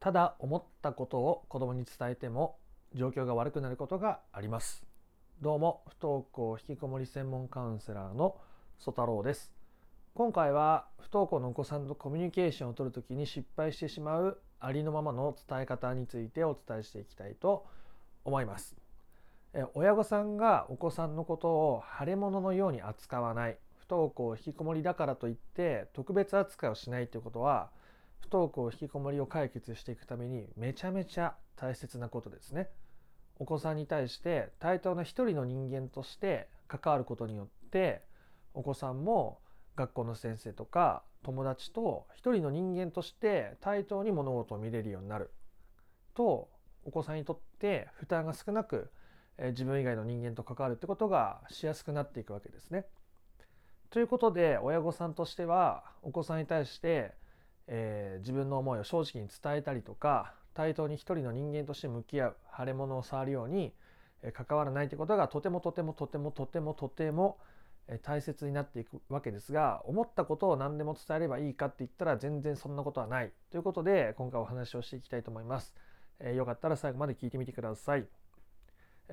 ただ思ったことを子供に伝えても状況が悪くなることがあります。どうも不登校引きこもり専門カウンセラーの曽太郎です。今回は不登校のお子さんとコミュニケーションをとるときに失敗してしまうありのままの伝え方についてお伝えしていきたいと思います。親御さんがお子さんのことを腫れ物のように扱わない。不登校引きこもりだからといって特別扱いをしないということは不登校引きこもりを解決していくためにめちゃめちゃ大切なことですね。お子さんに対して対等な一人の人間として関わることによってお子さんも学校の先生とか友達と一人の人間として対等に物事を見れるようになるとお子さんにとって負担が少なく自分以外の人間と関わるってことがしやすくなっていくわけですね。ということで親御さんとしてはお子さんに対してえー、自分の思いを正直に伝えたりとか対等に一人の人間として向き合う腫れ物を触るように、え関わらないということがとてもとてもとてもとてもとても大切になっていくわけですが思ったことを何でも伝えればいいかって言ったら全然そんなことはないということで今回お話をしていきたいと思います。えー、よかったら最後まで聞いてみてください。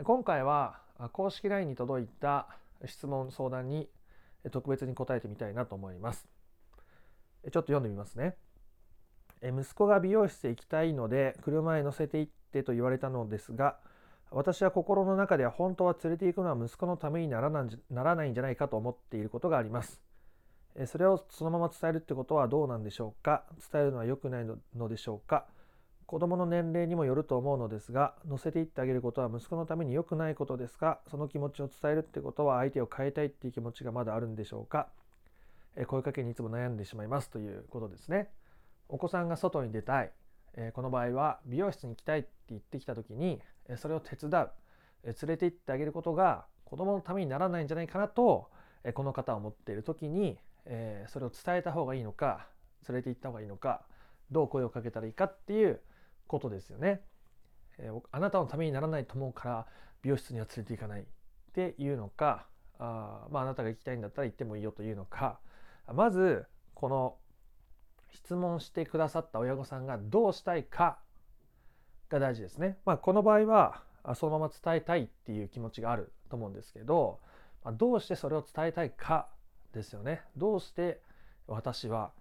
今回は公式 LINE に届いた質問相談に特別に答えてみたいなと思います。ちょっと読んでみますね。息子が美容室へ行きたいので車へ乗せて行ってと言われたのですが私は心の中では本当は連れて行くのは息子のためにならないんじゃないかと思っていることがあります。それをそのまま伝えるってことはどうなんでしょうか？伝えるのは良くないのでしょうか？子供の年齢にもよると思うのですが乗せていってあげることは息子のために良くないことですがその気持ちを伝えるってことは相手を変えたいっていう気持ちがまだあるんでしょうか？声かけにいつも悩んでしまいますということですね。お子さんが外に出たい、えこの場合は美容室に行きたいって言ってきた時に、えそれを手伝う、え連れて行ってあげることが子供のためにならないんじゃないかなと、えこの方は思っている時に、えそれを伝えた方がいいのか連れて行った方がいいのかどう声をかけたらいいかっていうことですよね。えあなたのためにならないと思うから美容室には連れて行かないっていうのかあまああなたが行きたいんだったら行ってもいいよというのかまずこの質問してくださった親御さんがどうしたいかが大事ですね。まあ、この場合はそのまま伝えたいっていう気持ちがあると思うんですけど、まあ、どうしてそれを伝えたいかですよね。どうして私は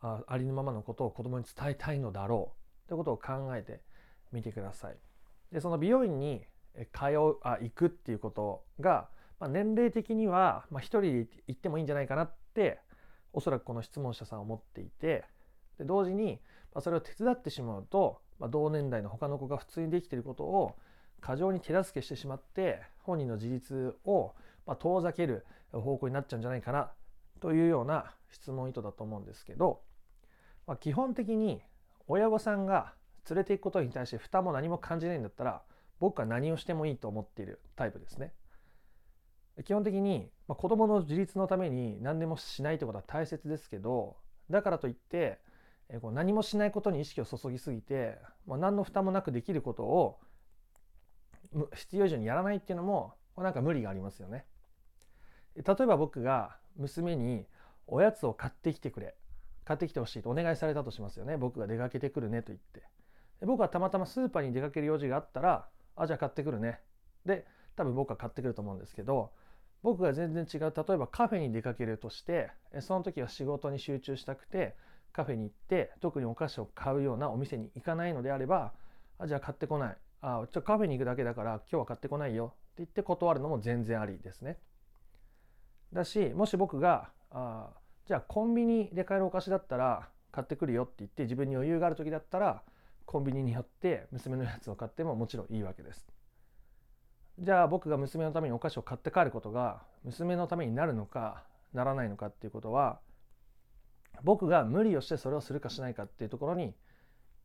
あありのままのことを子供に伝えたいのだろうということを考えてみてください。でその美容院に通うあ行くっていうことが、まあ、年齢的には、まあ、一人で行ってもいいんじゃないかなっておそらくこの質問者さんは思っていてで同時に、ま、それを手伝ってしまうと、ま、同年代の他の子が普通にできていることを過剰に手助けしてしまって本人の自立を、ま、遠ざける方向になっちゃうんじゃないかなというような質問意図だと思うんですけど、まあ、基本的に親御さんが連れていくことに対して負担も何も感じないんだったら僕は何をしてもいいと思っているタイプですね。基本的に、まあ、子どもの自立のために何でもしないということは大切ですけどだからといってえこう何もしないことに意識を注ぎすぎて、まあ、何の負担もなくできることを必要以上にやらないっていうのもなんか無理がありますよね。例えば僕が娘におやつを買ってきてくれ買ってきてほしいとお願いされたとしますよね。僕が出かけてくるねと言って。僕はたまたまスーパーに出かける用事があったらあじゃあ買ってくるね。で多分僕は買ってくると思うんですけど僕が全然違う例えばカフェに出かけるとしてその時は仕事に集中したくてカフェに行って特にお菓子を買うようなお店に行かないのであればあじゃあ買ってこないあちょカフェに行くだけだから今日は買ってこないよって言って断るのも全然ありですね。だしもし僕があじゃあコンビニで買えるお菓子だったら買ってくるよって言って自分に余裕がある時だったらコンビニに寄って娘のやつを買ってももちろんいいわけです。じゃあ僕が娘のためにお菓子を買って帰ることが娘のためになるのかならないのかっていうことは僕が無理をしてそれをするかしないかっていうところに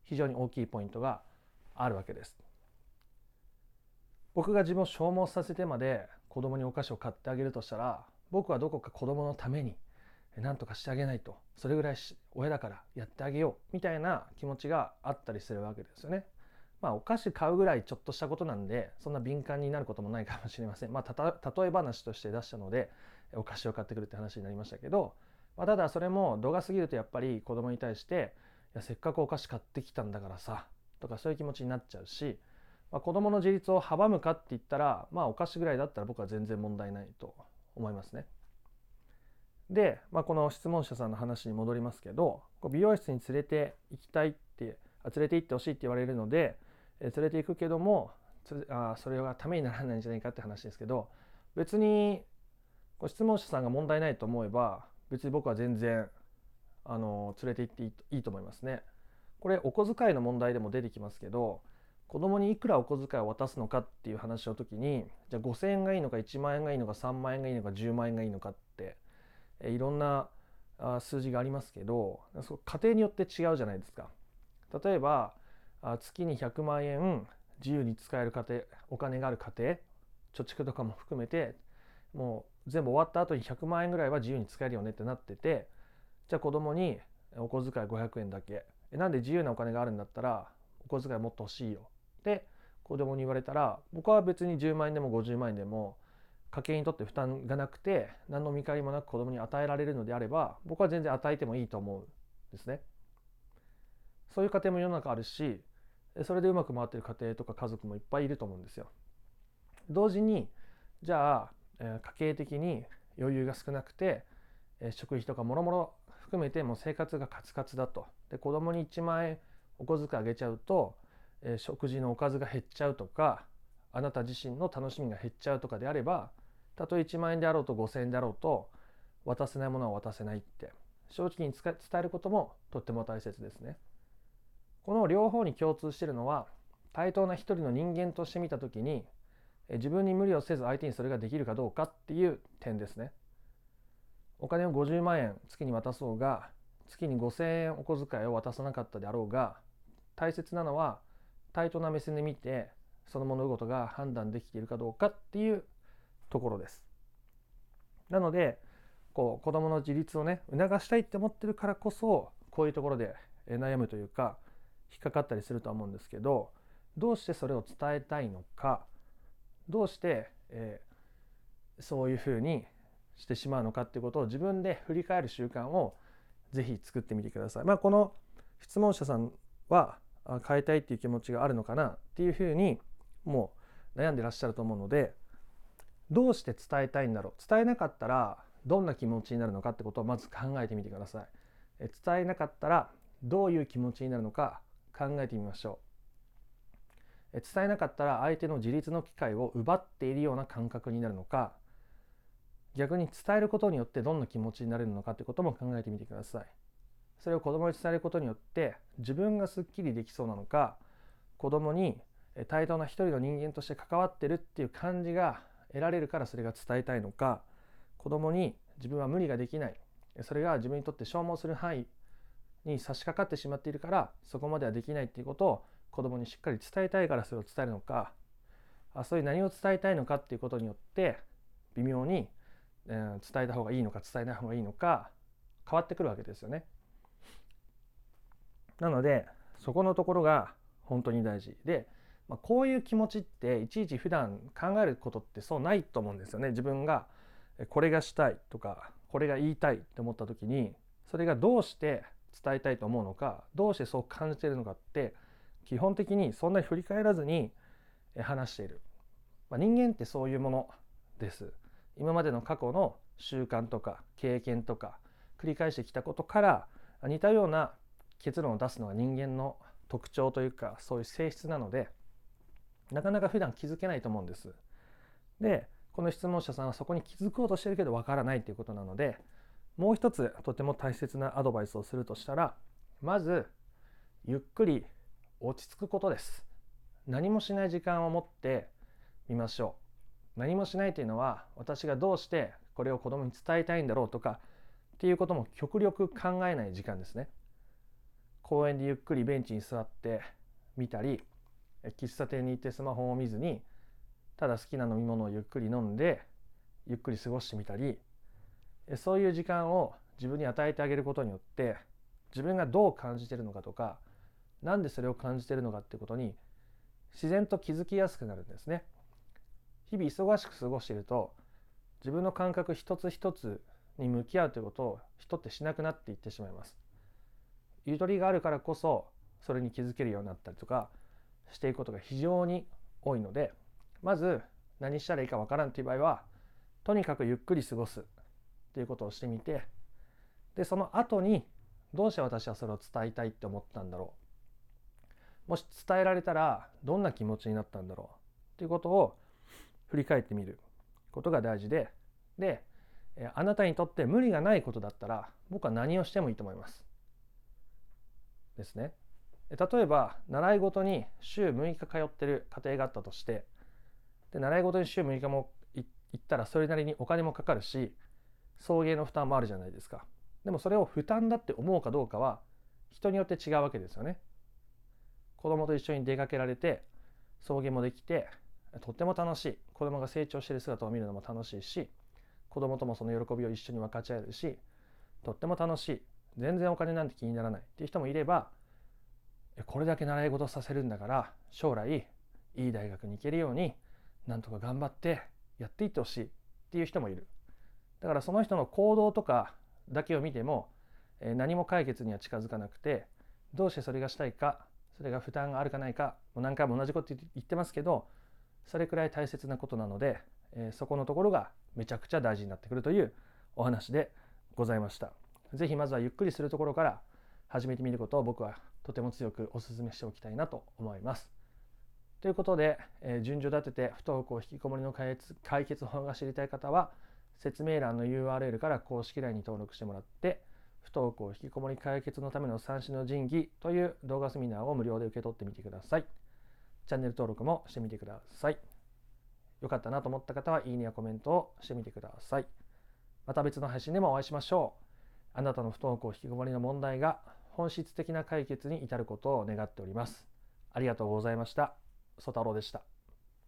非常に大きいポイントがあるわけです。僕が自分を消耗させてまで子供にお菓子を買ってあげるとしたら僕はどこか子供のために何とかしてあげないとそれぐらい親だからやってあげようみたいな気持ちがあったりするわけですよね。まあお菓子買うぐらいちょっとしたことなんでそんな敏感になることもないかもしれません。まあ例え話として出したのでお菓子を買ってくるって話になりましたけどまあ、ただそれも度が過ぎるとやっぱり子供に対していやせっかくお菓子買ってきたんだからさとかそういう気持ちになっちゃうし、まあ、子どもの自立を阻むかって言ったらまあお菓子ぐらいだったら僕は全然問題ないと思いますね。で、まあ、この質問者さんの話に戻りますけど美容室に連れて行きたいって連れて行ってほしいって言われるので連れて行くけどもあそれがためにならないんじゃないかって話ですけど別に質問者さんが問題ないと思えば別に僕は全然あの連れて行っていいと思いますね。これお小遣いの問題でも出てきますけど子供にいくらお小遣いを渡すのかっていう話の時にじゃあ5,000円がいいのか1万円がいいのか3万円がいいのか10万円がいいのかってえいろんな数字がありますけど家庭によって違うじゃないですか。例えば月に100万円自由に使える家庭お金がある家庭貯蓄とかも含めてもう全部終わった後に100万円ぐらいは自由に使えるよねってなっててじゃあ子供にお小遣い500円だけなんで自由なお金があるんだったらお小遣いもっと欲しいよって子供に言われたら僕は別に10万円でも50万円でも家計にとって負担がなくて何の見返りもなく子供に与えられるのであれば僕は全然与えてもいいと思うんですね。そういう家庭も世の中あるしそれでうまく回ってる家庭とか家族もいっぱいいると思うんですよ。同時にじゃあえ家計的に余裕が少なくてえ食費とかもろもろ含めてもう生活がカツカツだとで子供に1万円お小遣いあげちゃうとえ食事のおかずが減っちゃうとかあなた自身の楽しみが減っちゃうとかであればたとえ1万円であろうと5,000円であろうと渡せないものは渡せないって正直に伝えることもとっても大切ですね。この両方に共通しているのは対等な一人の人間として見た時に自分に無理をせず相手にそれができるかどうかっていう点ですね。お金を50万円月に渡そうが月に5,000円お小遣いを渡さなかったであろうが大切なのは対等な目線で見てその物事が判断できているかどうかっていうところです。なのでこう子どもの自立をね促したいって思ってるからこそこういうところで悩むというか引っかかったりするとは思うんですけどどうしてそれを伝えたいのかどうして、えー、そういうふうにしてしまうのかっていうことを自分で振り返る習慣をぜひ作ってみてください。まあ、この質問者さんは変えたいっていう気持ちがあるのかなっていうふうにもう悩んでらっしゃると思うのでどうして伝えたいんだろう？伝えなかったらどんな気持ちになるのかってことをまず考えてみてください。伝えなかったらどういう気持ちになるのか考えてみましょう。伝えなかったら相手の自立の機会を奪っているような感覚になるのか逆に伝えることによってどんな気持ちになれるのかってことも考えてみてください。それを子供に伝えることによって自分がすっきりできそうなのか子供に対等な一人の人間として関わってるっていう感じが得られるからそれが伝えたいのか子供に自分は無理ができないそれが自分にとって消耗する範囲に差し掛かってしまっているからそこまではできないっていうことを子供にしっかり伝えたいからそれを伝えるのかあそういう何を伝えたいのかっていうことによって微妙に伝えた方がいいのか伝えない方がいいのか変わってくるわけですよね。なのでそこのところが本当に大事で、まあ、こういう気持ちっていちいち普段考えることってそうないと思うんですよね。自分がこれがしたいとかこれが言いたいって思った時にそれがどうして伝えたいと思うのかどうしてそう感じているのかって基本的にそんなに振り返らずに話している、まあ、人間ってそういうものです今までの過去の習慣とか経験とか繰り返してきたことから似たような結論を出すのが人間の特徴というかそういう性質なのでなかなか普段気づけないと思うんです。でこの質問者さんはそこに気づこうとしてるけどわからないということなのでもう一つとても大切なアドバイスをするとしたらまずゆっくり落ち着くことです。何もしない時間を持ってみましょう。何もしないというのは私がどうしてこれを子供に伝えたいんだろうとかっていうことも極力考えない時間ですね。公園でゆっくりベンチに座って見たり喫茶店に行ってスマホを見ずにただ好きな飲み物をゆっくり飲んでゆっくり過ごしてみたりそういう時間を自分に与えてあげることによって自分がどう感じてるのかとか何でそれを感じてるのかっていうことに自然と気づきやすくなるんですね。日々忙しく過ごしていると自分の感覚一つ一つに向き合うということを人ってしなくなっていってしまいます。ゆとりがあるからこそそれに気づけるようになったりとかしていくことが非常に多いのでまず何したらいいかわからんという場合はとにかくゆっくり過ごすということをしてみてでその後にどうして私はそれを伝えたいって思ったんだろうもし伝えられたらどんな気持ちになったんだろうということを振り返ってみることが大事でであなたにとって無理がないことだったら僕は何をしてもいいと思います。ですね。例えば習い事に週6日通ってる家庭があったとしてで習い事に週6日も行ったらそれなりにお金もかかるし送迎の負担もあるじゃないですか。でもそれを負担だって思うかどうかは人によって違うわけですよね。子供と一緒に出かけられて送迎もできてとっても楽しい。子供が成長している姿を見るのも楽しいし子供ともその喜びを一緒に分かち合えるしとっても楽しい。全然お金なんて気にならない。っていう人もいればこれだけ習い事させるんだから将来いい大学に行けるようになんとか頑張ってやっていってほしい。っていう人もいる。だからその人の行動とかだけを見ても何も解決には近づかなくてどうしてそれがしたいかそれが負担があるかないかもう何回も同じこと言ってますけどそれくらい大切なことなので、えそこのところがめちゃくちゃ大事になってくるというお話でございました。是非まずはゆっくりするところから始めてみることを僕はとても強くお勧めしておきたいなと思います。ということで、え、順序立てて不登校引きこもりの解決解決法が知りたい方は説明欄の URL から公式 LINE に登録してもらって不登校引きこもり解決のための三種の神器という動画セミナーを無料で受け取ってみてください。チャンネル登録もしてみてください。よかったなと思った方はいいねやコメントをしてみてください。また別の配信でもお会いしましょう。あなたの不登校引きこもりの問題が本質的な解決に至ることを願っております。ありがとうございました。ソ太郎でした。